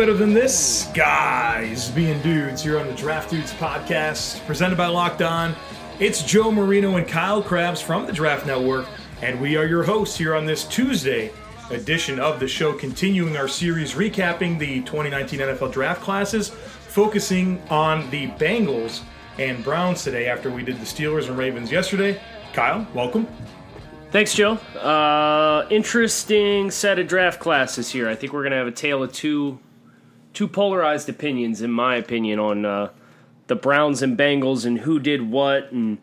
Better than this? Guys being dudes here on the Draft Dudes podcast, presented by Locked On. It's Joe Marino and Kyle Crabbs from the Draft Network, and we are your hosts here on this Tuesday edition of the show, continuing our series recapping the 2019 NFL draft classes, focusing on the Bengals and Browns today after we did the Steelers and Ravens yesterday. Kyle, welcome. Thanks, Joe. Uh, interesting set of draft classes here. I think we're going to have a tale of two, two polarized opinions, in my opinion, on uh, the Browns and Bengals and who did what. And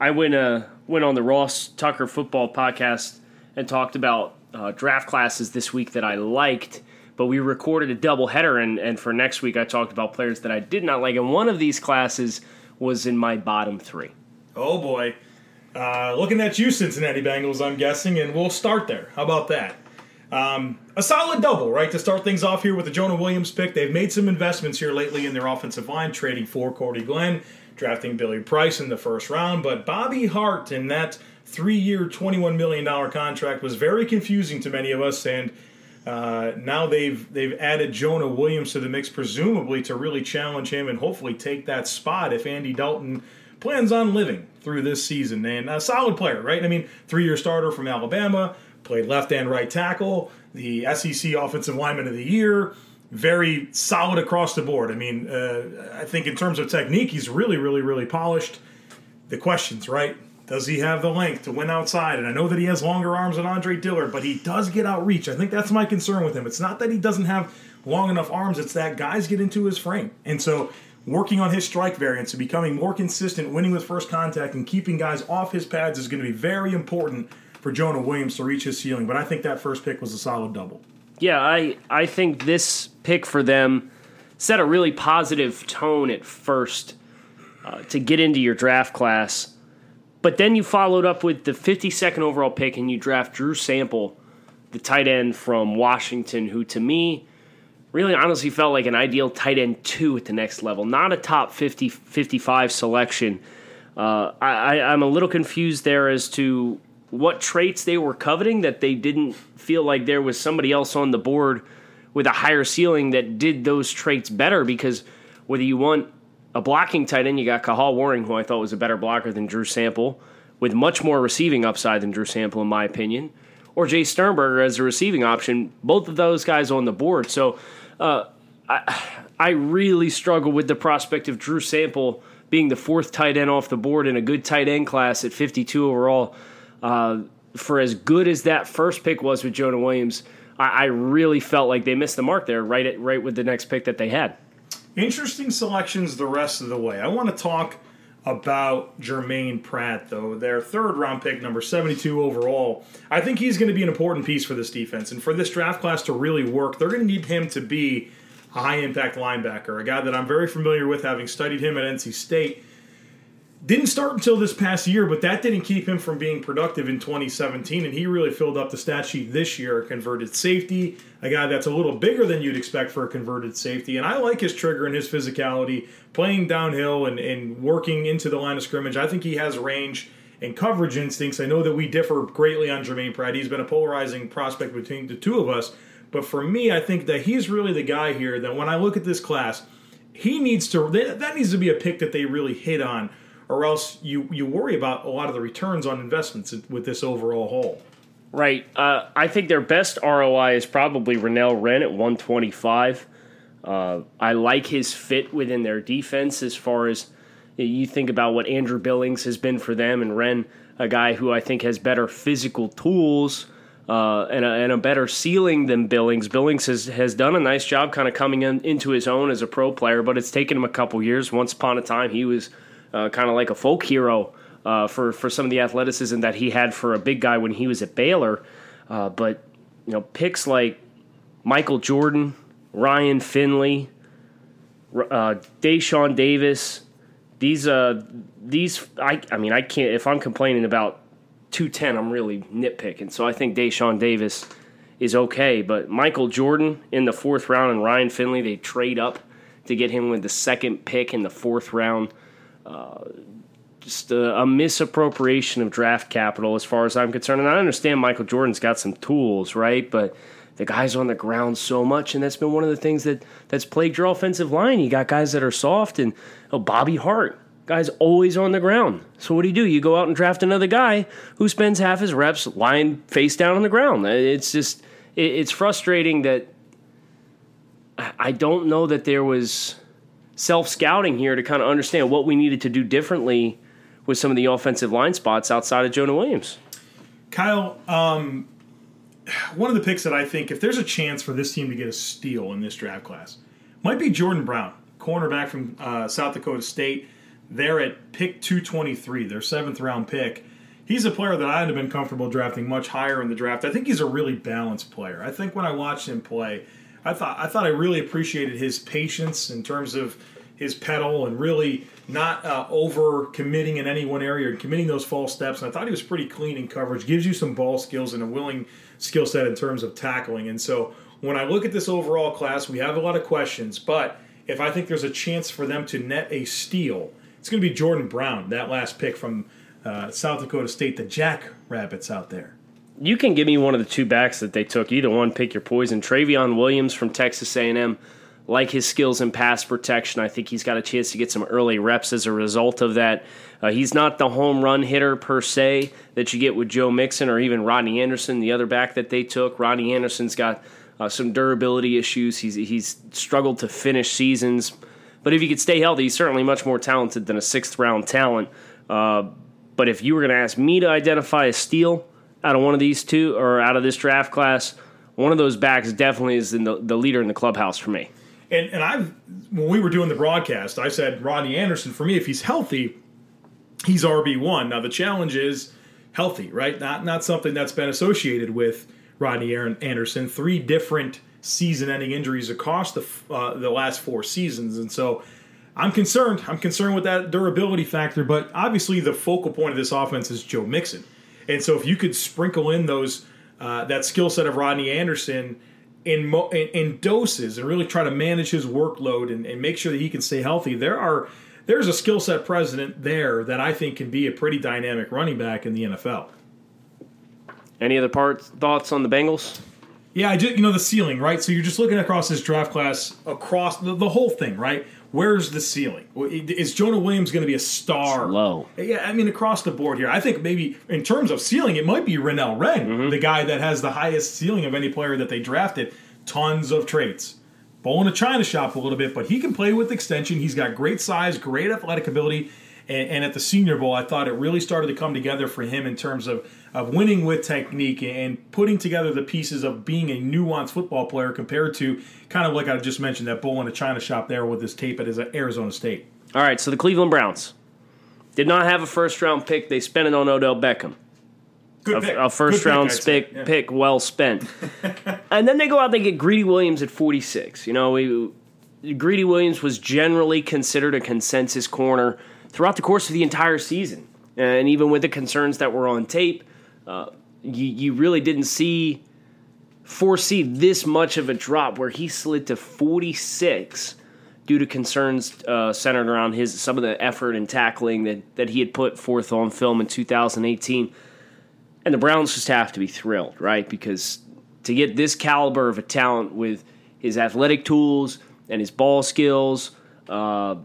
I went uh, went on the Ross Tucker Football podcast and talked about uh, draft classes this week that I liked. But we recorded a doubleheader, and, and for next week, I talked about players that I did not like. And one of these classes was in my bottom three. Oh boy. Uh, looking at you, Cincinnati Bengals, I'm guessing, and we'll start there. How about that? Um, a solid double, right, to start things off here with the Jonah Williams pick. They've made some investments here lately in their offensive line, trading for Cordy Glenn, drafting Billy Price in the first round. But Bobby Hart in that three year, $21 million contract was very confusing to many of us. And uh, now they've they've added Jonah Williams to the mix, presumably to really challenge him and hopefully take that spot if Andy Dalton plans on living through this season. And a solid player, right? I mean, three year starter from Alabama, played left and right tackle, the SEC Offensive Lineman of the Year. Very solid across the board. I mean, uh, I think in terms of technique, he's really, really, really polished. The questions, right? Does he have the length to win outside? And I know that he has longer arms than Andre Dillard, but he does get outreach. I think that's my concern with him. It's not that he doesn't have long enough arms, it's that guys get into his frame. And so working on his strike variance and becoming more consistent, winning with first contact, and keeping guys off his pads is going to be very important for Jonah Williams to reach his ceiling. But I think that first pick was a solid double. Yeah, I, I think this pick for them set a really positive tone at first uh, to get into your draft class. But then you followed up with the 52nd overall pick and you draft Drew Sample, the tight end from Washington, who to me really honestly felt like an ideal tight end two at the next level, not a top 50, 55 selection. Uh, I, I'm a little confused there as to what traits they were coveting that they didn't feel like there was somebody else on the board with a higher ceiling that did those traits better because whether you want a blocking tight end, you got Kahale Warring, who I thought was a better blocker than Drew Sample, with much more receiving upside than Drew Sample, in my opinion, or Jace Sternberger as a receiving option. Both of those guys on the board. So uh, I, I really struggle with the prospect of Drew Sample being the fourth tight end off the board in a good tight end class at 52 overall. Uh, for as good as that first pick was with Jonah Williams, I, I really felt like they missed the mark there, right at, right with the next pick that they had. Interesting selections the rest of the way. I want to talk about Germaine Pratt, though. Their third round pick, number 72 overall. I think he's going to be an important piece for this defense. And for this draft class to really work, they're going to need him to be a high impact linebacker, a guy that I'm very familiar with, having studied him at NC State. Didn't start until this past year, but that didn't keep him from being productive in 2017, and he really filled up the stat sheet this year. Converted safety, a guy that's a little bigger than you'd expect for a converted safety, and I like his trigger and his physicality, playing downhill and, and working into the line of scrimmage. I think he has range and coverage instincts. I know that we differ greatly on Germaine Pratt. He's been a polarizing prospect between the two of us, but for me, I think that he's really the guy here that when I look at this class – he needs to that needs to be a pick that they really hit on, or else you you worry about a lot of the returns on investments with this overall haul. Right. Uh, I think their best ROI is probably Renell Wren at 125. Uh, I like his fit within their defense as far as you think about what Andrew Billings has been for them, and Wren, a guy who I think has better physical tools uh, and, a, and, a, better ceiling than Billings. Billings has, has done a nice job kind of coming in, into his own as a pro player, but it's taken him a couple years. Once upon a time, he was uh, kind of like a folk hero uh, for, for some of the athleticism that he had for a big guy when he was at Baylor. Uh, but, you know, picks like Michael Jordan, Ryan Finley, uh, Deshaun Davis, these uh these I I mean I can't if I'm complaining about 210 I'm really nitpicking. So I think Deshaun Davis is okay, but Michael Jordan in the fourth round and Ryan Finley they trade up to get him with the second pick in the fourth round. Uh, just a, a, misappropriation of draft capital as far as I'm concerned. And I understand Michael Jordan's got some tools, right? But the guy's on the ground so much, and that's been one of the things that that's plagued your offensive line. You got guys that are soft, and oh, Bobby Hart, guy's always on the ground. So what do you do? You go out and draft another guy who spends half his reps lying face down on the ground. It's just it's frustrating that I don't know that there was self scouting here to kind of understand what we needed to do differently with some of the offensive line spots outside of Jonah Williams. Kyle, um, one of the picks that I think, if there's a chance for this team to get a steal in this draft class, might be Jordan Brown, cornerback from uh, South Dakota State. They're at pick 223, their seventh round pick. He's a player that I'd have been comfortable drafting much higher in the draft. I think he's a really balanced player. I think when I watched him play, I thought I thought I really appreciated his patience in terms of his pedal and really not uh, over committing in any one area and committing those false steps. And I thought he was pretty clean in coverage. Gives you some ball skills and a willing skill set in terms of tackling. And so when I look at this overall class, we have a lot of questions. But if I think there's a chance for them to net a steal, it's going to be Jordan Brown, that last pick from uh, South Dakota State, the Jack Rabbits out there. You can give me one of the two backs that they took. Either one, pick your poison. Trayveon Williams from Texas A&M like his skills in pass protection. I think he's got a chance to get some early reps as a result of that. Uh, he's not the home run hitter per se that you get with Joe Mixon or even Rodney Anderson, the other back that they took. Rodney Anderson's got uh, some durability issues. He's he's struggled to finish seasons, but if he could stay healthy, he's certainly much more talented than a sixth round talent. Uh, but if you were going to ask me to identify a steal out of one of these two or out of this draft class, one of those backs definitely is the, the leader in the clubhouse for me. And and I've when we were doing the broadcast, I said Rodney Anderson for me, if he's healthy, he's RB one. Now the challenge is healthy, right? Not not something that's been associated with Rodney Aaron Anderson. Three different season-ending injuries across the uh, the last four seasons, and so I'm concerned. I'm concerned with that durability factor. But obviously, the focal point of this offense is Joe Mixon, and so if you could sprinkle in those uh, that skill set of Rodney Anderson in, mo- in, in doses and really try to manage his workload and, and make sure that he can stay healthy, there are there's a skill set president there that I think can be a pretty dynamic running back in the NFL. Any other parts thoughts on the Bengals? Yeah, I just you know the ceiling, right? So you're just looking across this draft class, across the, the whole thing, right? Where's the ceiling? Is Jonah Williams going to be a star? It's low. Yeah, I mean across the board here. I think maybe in terms of ceiling, it might be Renell Wren, mm-hmm. the guy that has the highest ceiling of any player that they drafted. Tons of traits. Bowl in a China shop a little bit, but he can play with extension. He's got great size, great athletic ability. And, and, at the Senior Bowl, I thought it really started to come together for him in terms of, of winning with technique and putting together the pieces of being a nuanced football player compared to kind of like I just mentioned that Bowl in a China shop there with his tape at his uh, Arizona State. All right, so the Cleveland Browns did not have a first round pick. They spent it on Odell Beckham. Good a, a first Good round pick, pick, yeah. pick well spent. and then they go out, they get Greedy Williams at 46. You know, we, Greedy Williams was generally considered a consensus corner throughout the course of the entire season. And even with the concerns that were on tape, uh, you, you really didn't see foresee this much of a drop where he slid to 46 due to concerns uh, centered around his some of the effort and tackling that, that he had put forth on film in 2018. And the Browns just have to be thrilled, right? Because to get this caliber of a talent with his athletic tools and his ball skills, Uh,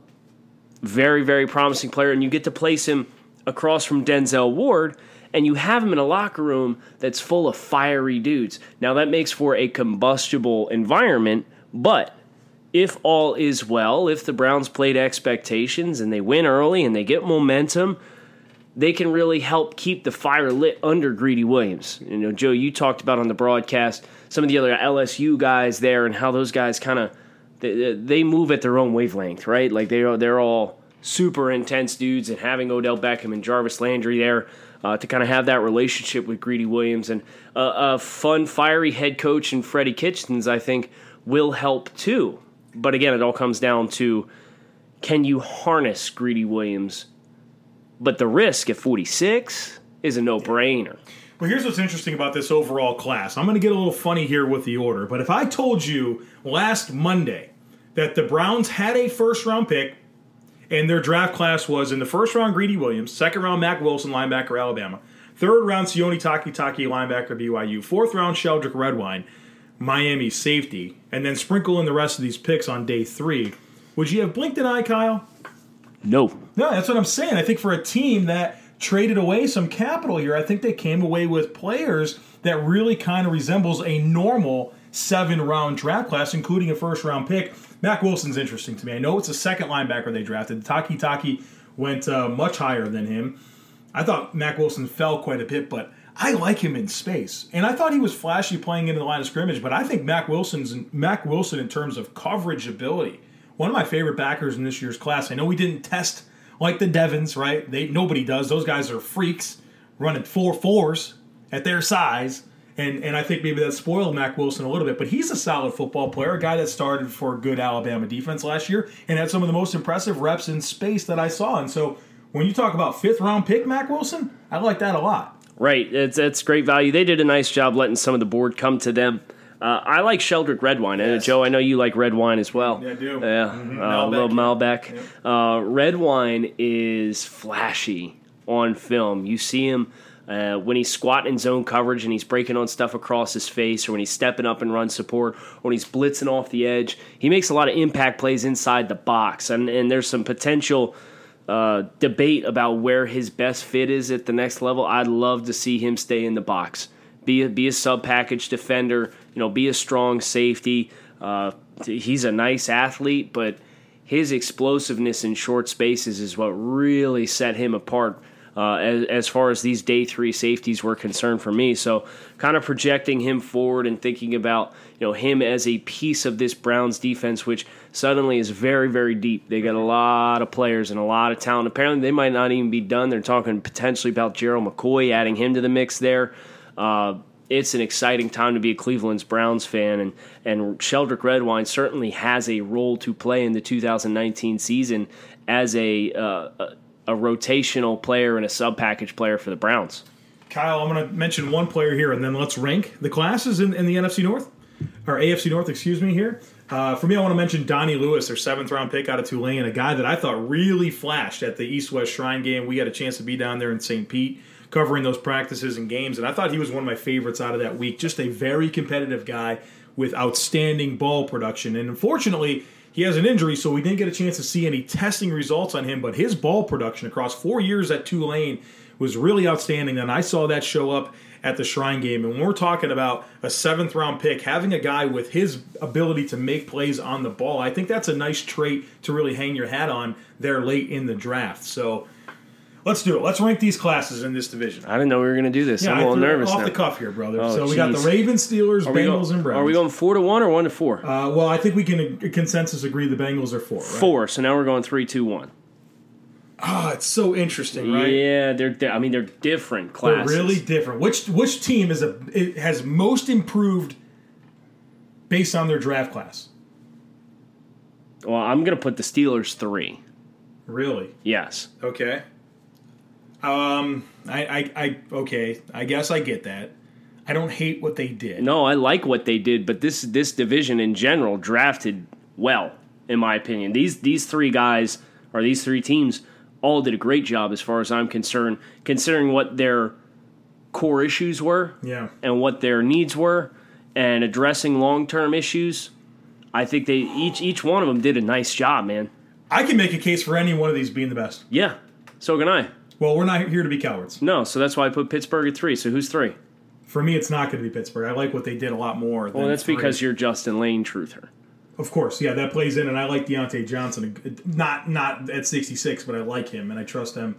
very, very promising player, and you get to place him across from Denzel Ward, and you have him in a locker room that's full of fiery dudes. Now, that makes for a combustible environment, but if all is well, if the Browns played expectations and they win early and they get momentum, they can really help keep the fire lit under Greedy Williams. You know, Joe, you talked about on the broadcast some of the other LSU guys there and how those guys kind of they, they move at their own wavelength, right? Like they are they're all super intense dudes, and having Odell Beckham and Jarvis Landry there uh, to kind of have that relationship with Greedy Williams and a fun, fiery head coach and Freddie Kitchens, I think will help too. But again, it all comes down to can you harness Greedy Williams? But the risk at 46 is a no brainer. Well, here's what's interesting about this overall class. I'm going to get a little funny here with the order, but if I told you last Monday that the Browns had a first round pick and their draft class was in the first round Greedy Williams, second round Mack Wilson, linebacker Alabama, third round Sione Takitaki, linebacker BYU, fourth round Sheldrick Redwine, Miami safety, and then sprinkle in the rest of these picks on day three, would you have blinked an eye, Kyle? No. No, that's what I'm saying. I think for a team that traded away some capital here, I think they came away with players that really kind of resembles a normal seven round draft class, including a first round pick. Mack Wilson's interesting to me. I know it's a second linebacker they drafted. Takitaki went uh, much higher than him. I thought Mack Wilson fell quite a bit, but I like him in space, and I thought he was flashy playing into the line of scrimmage. But I think Mack Wilson's Mack Wilson in terms of coverage ability, one of my favorite backers in this year's class. I know we didn't test like the Devons, right? They nobody does. Those guys are freaks running four fours at their size. And, and I think maybe that spoiled Mack Wilson a little bit, but he's a solid football player, a guy that started for a good Alabama defense last year and had some of the most impressive reps in space that I saw. And so when you talk about fifth round pick Mack Wilson, I like that a lot. Right, it's it's great value. They did a nice job letting some of the board come to them. Uh, I like Sheldrick Redwine. Yes. Joe, I know you like red wine as well. Yeah, I do. Yeah, mm-hmm. uh, a little Malbec. Yep. Uh, Redwine is flashy on film. You see him uh, when he's squatting in zone coverage and he's breaking on stuff across his face, or when he's stepping up and run support, or when he's blitzing off the edge. He makes a lot of impact plays inside the box, and, and there's some potential – uh, debate about where his best fit is at the next level. I'd love to see him stay in the box, be a, be a sub package defender, you know, be a strong safety. Uh, he's a nice athlete, but his explosiveness in short spaces is what really set him apart uh, as, as, far as these day three safeties were concerned for me. So, kind of projecting him forward and thinking about you know him as a piece of this Browns defense, which suddenly is very very deep. They got a lot of players and a lot of talent. Apparently, they might not even be done. They're talking potentially about Gerald McCoy, adding him to the mix there. Uh, it's an exciting time to be a Cleveland's Browns fan, and and Sheldrick Redwine certainly has a role to play in the 2019 season as a, uh, a rotational player and a sub package player for the Browns. Kyle, I'm going to mention one player here, and then let's rank the classes in, in the NFC North or AFC North, excuse me. Here, uh, for me, I want to mention Donnie Lewis, their seventh round pick out of Tulane, a guy that I thought really flashed at the East West Shrine game. We had a chance to be down there in St. Pete covering those practices and games, and I thought he was one of my favorites out of that week. Just a very competitive guy with outstanding ball production, and unfortunately he has an injury, so we didn't get a chance to see any testing results on him. But his ball production across four years at Tulane was really outstanding, and I saw that show up at the Shrine game. And when we're talking about a seventh round pick, having a guy with his ability to make plays on the ball, I think that's a nice trait to really hang your hat on there late in the draft. So Let's do it. Let's rank these classes in this division. I didn't know we were going to do this. Yeah, I'm a little nervous off now. the cuff here, brother. Oh, so we got the Ravens, Steelers, Bengals, going, and Browns. Are we going four to one or one to four? Uh, well, I think we can consensus agree the Bengals are four. Right? Four. So now we're going three, two, one. Ah, oh, it's so interesting, right? Yeah, they're. I mean, they're different classes. They're really different. Which which team is a it has most improved based on their draft class? Well, I'm going to put the Steelers three. Really? Yes. Okay. Um, I, I, I, okay, I guess I get that. I don't hate what they did. No, I like what they did, but this this division in general drafted well, in my opinion. These these three guys or these three teams all did a great job as far as I'm concerned, considering what their core issues were, yeah, and what their needs were, and addressing long term issues. I think they each each one of them did a nice job, man. I can make a case for any one of these being the best. Yeah, so can I. Well, we're not here to be cowards. No, so that's why I put Pittsburgh at three. So who's three? For me, it's not going to be Pittsburgh. I like what they did a lot more. Well, that's three. because you're Justin Layne truther. Of course, yeah, that plays in, and I like Diontae Johnson. Not not at 66, but I like him, and I trust him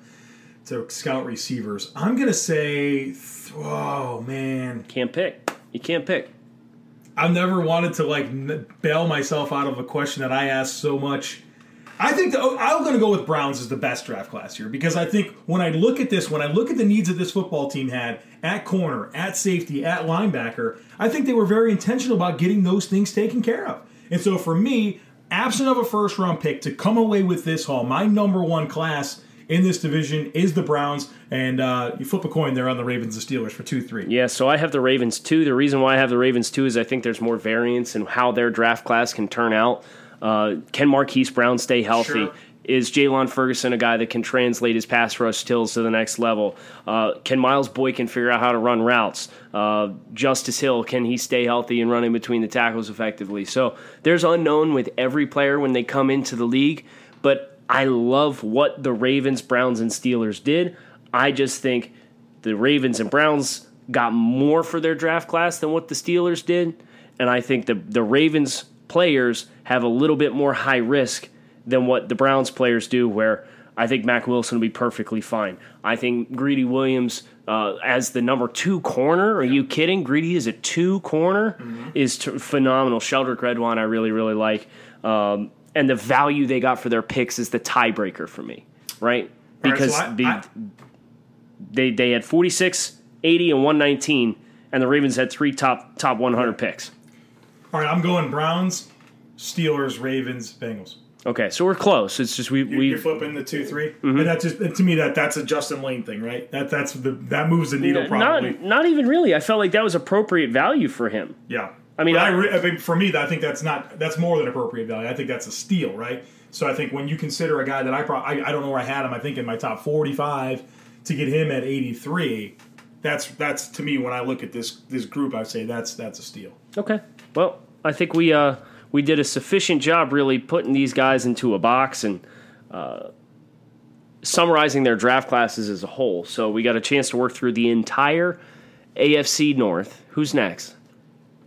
to scout receivers. I'm gonna say, oh man, Can't pick. You can't pick. I've never wanted to like bail myself out of a question that I asked so much. I think the, I'm going to go with Browns as the best draft class here because I think when I look at this, when I look at the needs that this football team had at corner, at safety, at linebacker, I think they were very intentional about getting those things taken care of. And so for me, absent of a first round pick to come away with this haul, my number one class in this division is the Browns. And uh, you flip a coin there on the Ravens and Steelers for 2 3. Yeah, so I have the Ravens two. The reason why I have the Ravens two is I think there's more variance in how their draft class can turn out. Uh, can Marquise Brown stay healthy? Sure. Is Jaylon Ferguson a guy that can translate his pass rush skills to the next level? Uh, can Miles Boykin figure out how to run routes? Uh, Justice Hill, can he stay healthy and run in between the tackles effectively? So there's unknown with every player when they come into the league, but I love what the Ravens, Browns, and Steelers did. I just think the Ravens and Browns got more for their draft class than what the Steelers did, and I think the the Ravens players have a little bit more high risk than what the Browns players do, where I think Mack Wilson will be perfectly fine. I think Greedy Williams uh, as the number two corner. Are you kidding? Greedy is a two corner is t- phenomenal. Sheldrick Redwine I really really like, um, and the value they got for their picks is the tiebreaker for me, right? All right, Because so I- the I- they they had 46, 80, and 119, and the Ravens had three top top 100 picks. All right, I'm going Browns, Steelers, Ravens, Bengals. Okay, so we're close. It's just we You're, we you're flipping the two three, Mm-hmm. and that's just to me that that's a Justin Layne thing, right? That that's the that moves the needle probably. not not even really. I felt like that was appropriate value for him. yeah, I mean, I, I- re- I mean, for me, I think that's not that's more than appropriate value. I think that's a steal, right? So I think when you consider a guy that I probably I, I don't know where I had him. I think in my top forty five to get him at eighty three. That's that's to me when I look at this this group, I say that's that's a steal. Okay. Well, I think we uh we did a sufficient job really putting these guys into a box and uh, summarizing their draft classes as a whole. So we got a chance to work through the entire AFC North. Who's next?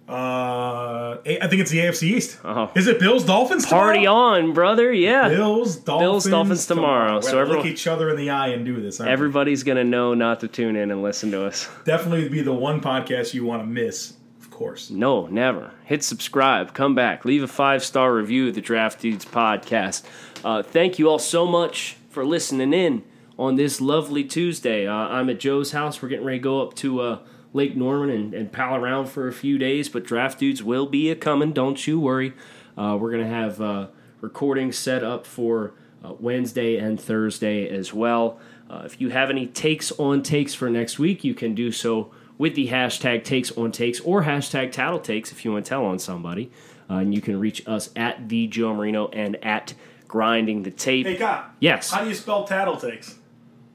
Uh, I think it's the AFC East. Oh. Is it Bills Dolphins? Party tomorrow? on, brother! Yeah. Bills, Dolphins, Dolphins tomorrow. We're So everyone- look each other in the eye and do this. aren't we? Everybody's gonna know not to tune in and listen to us. definitely be the one podcast you want to miss, course. No, never. Hit subscribe. Come back. Leave a five star review of the Draft Dudes podcast. Uh, thank you all so much for listening in on this lovely Tuesday. Uh, I'm at Joe's house. We're getting ready to go up to uh, Lake Norman and, and pal around for a few days, but Draft Dudes will be a coming. Don't you worry. Uh, we're going to have uh, recordings set up for uh, Wednesday and Thursday as well. If you have any takes on takes for next week, you can do so with the hashtag takes on takes or hashtag tattle takes if you want to tell on somebody. Uh, and you can reach us at the Joe Marino and at grinding the tape. Hey, Kyle. Yes. How do you spell tattle takes?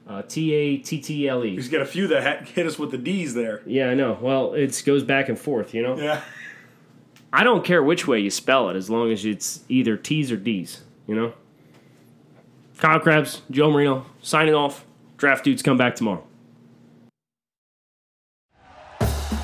Uh, T A T T L E. He's got a few that ha- hit us with the D's there. Yeah, I know. Well, it goes back and forth, you know? Yeah. I don't care which way you spell it as long as it's either T's or D's, you know? Kyle Crabbs, Joe Marino, signing off. Draft dudes come back tomorrow.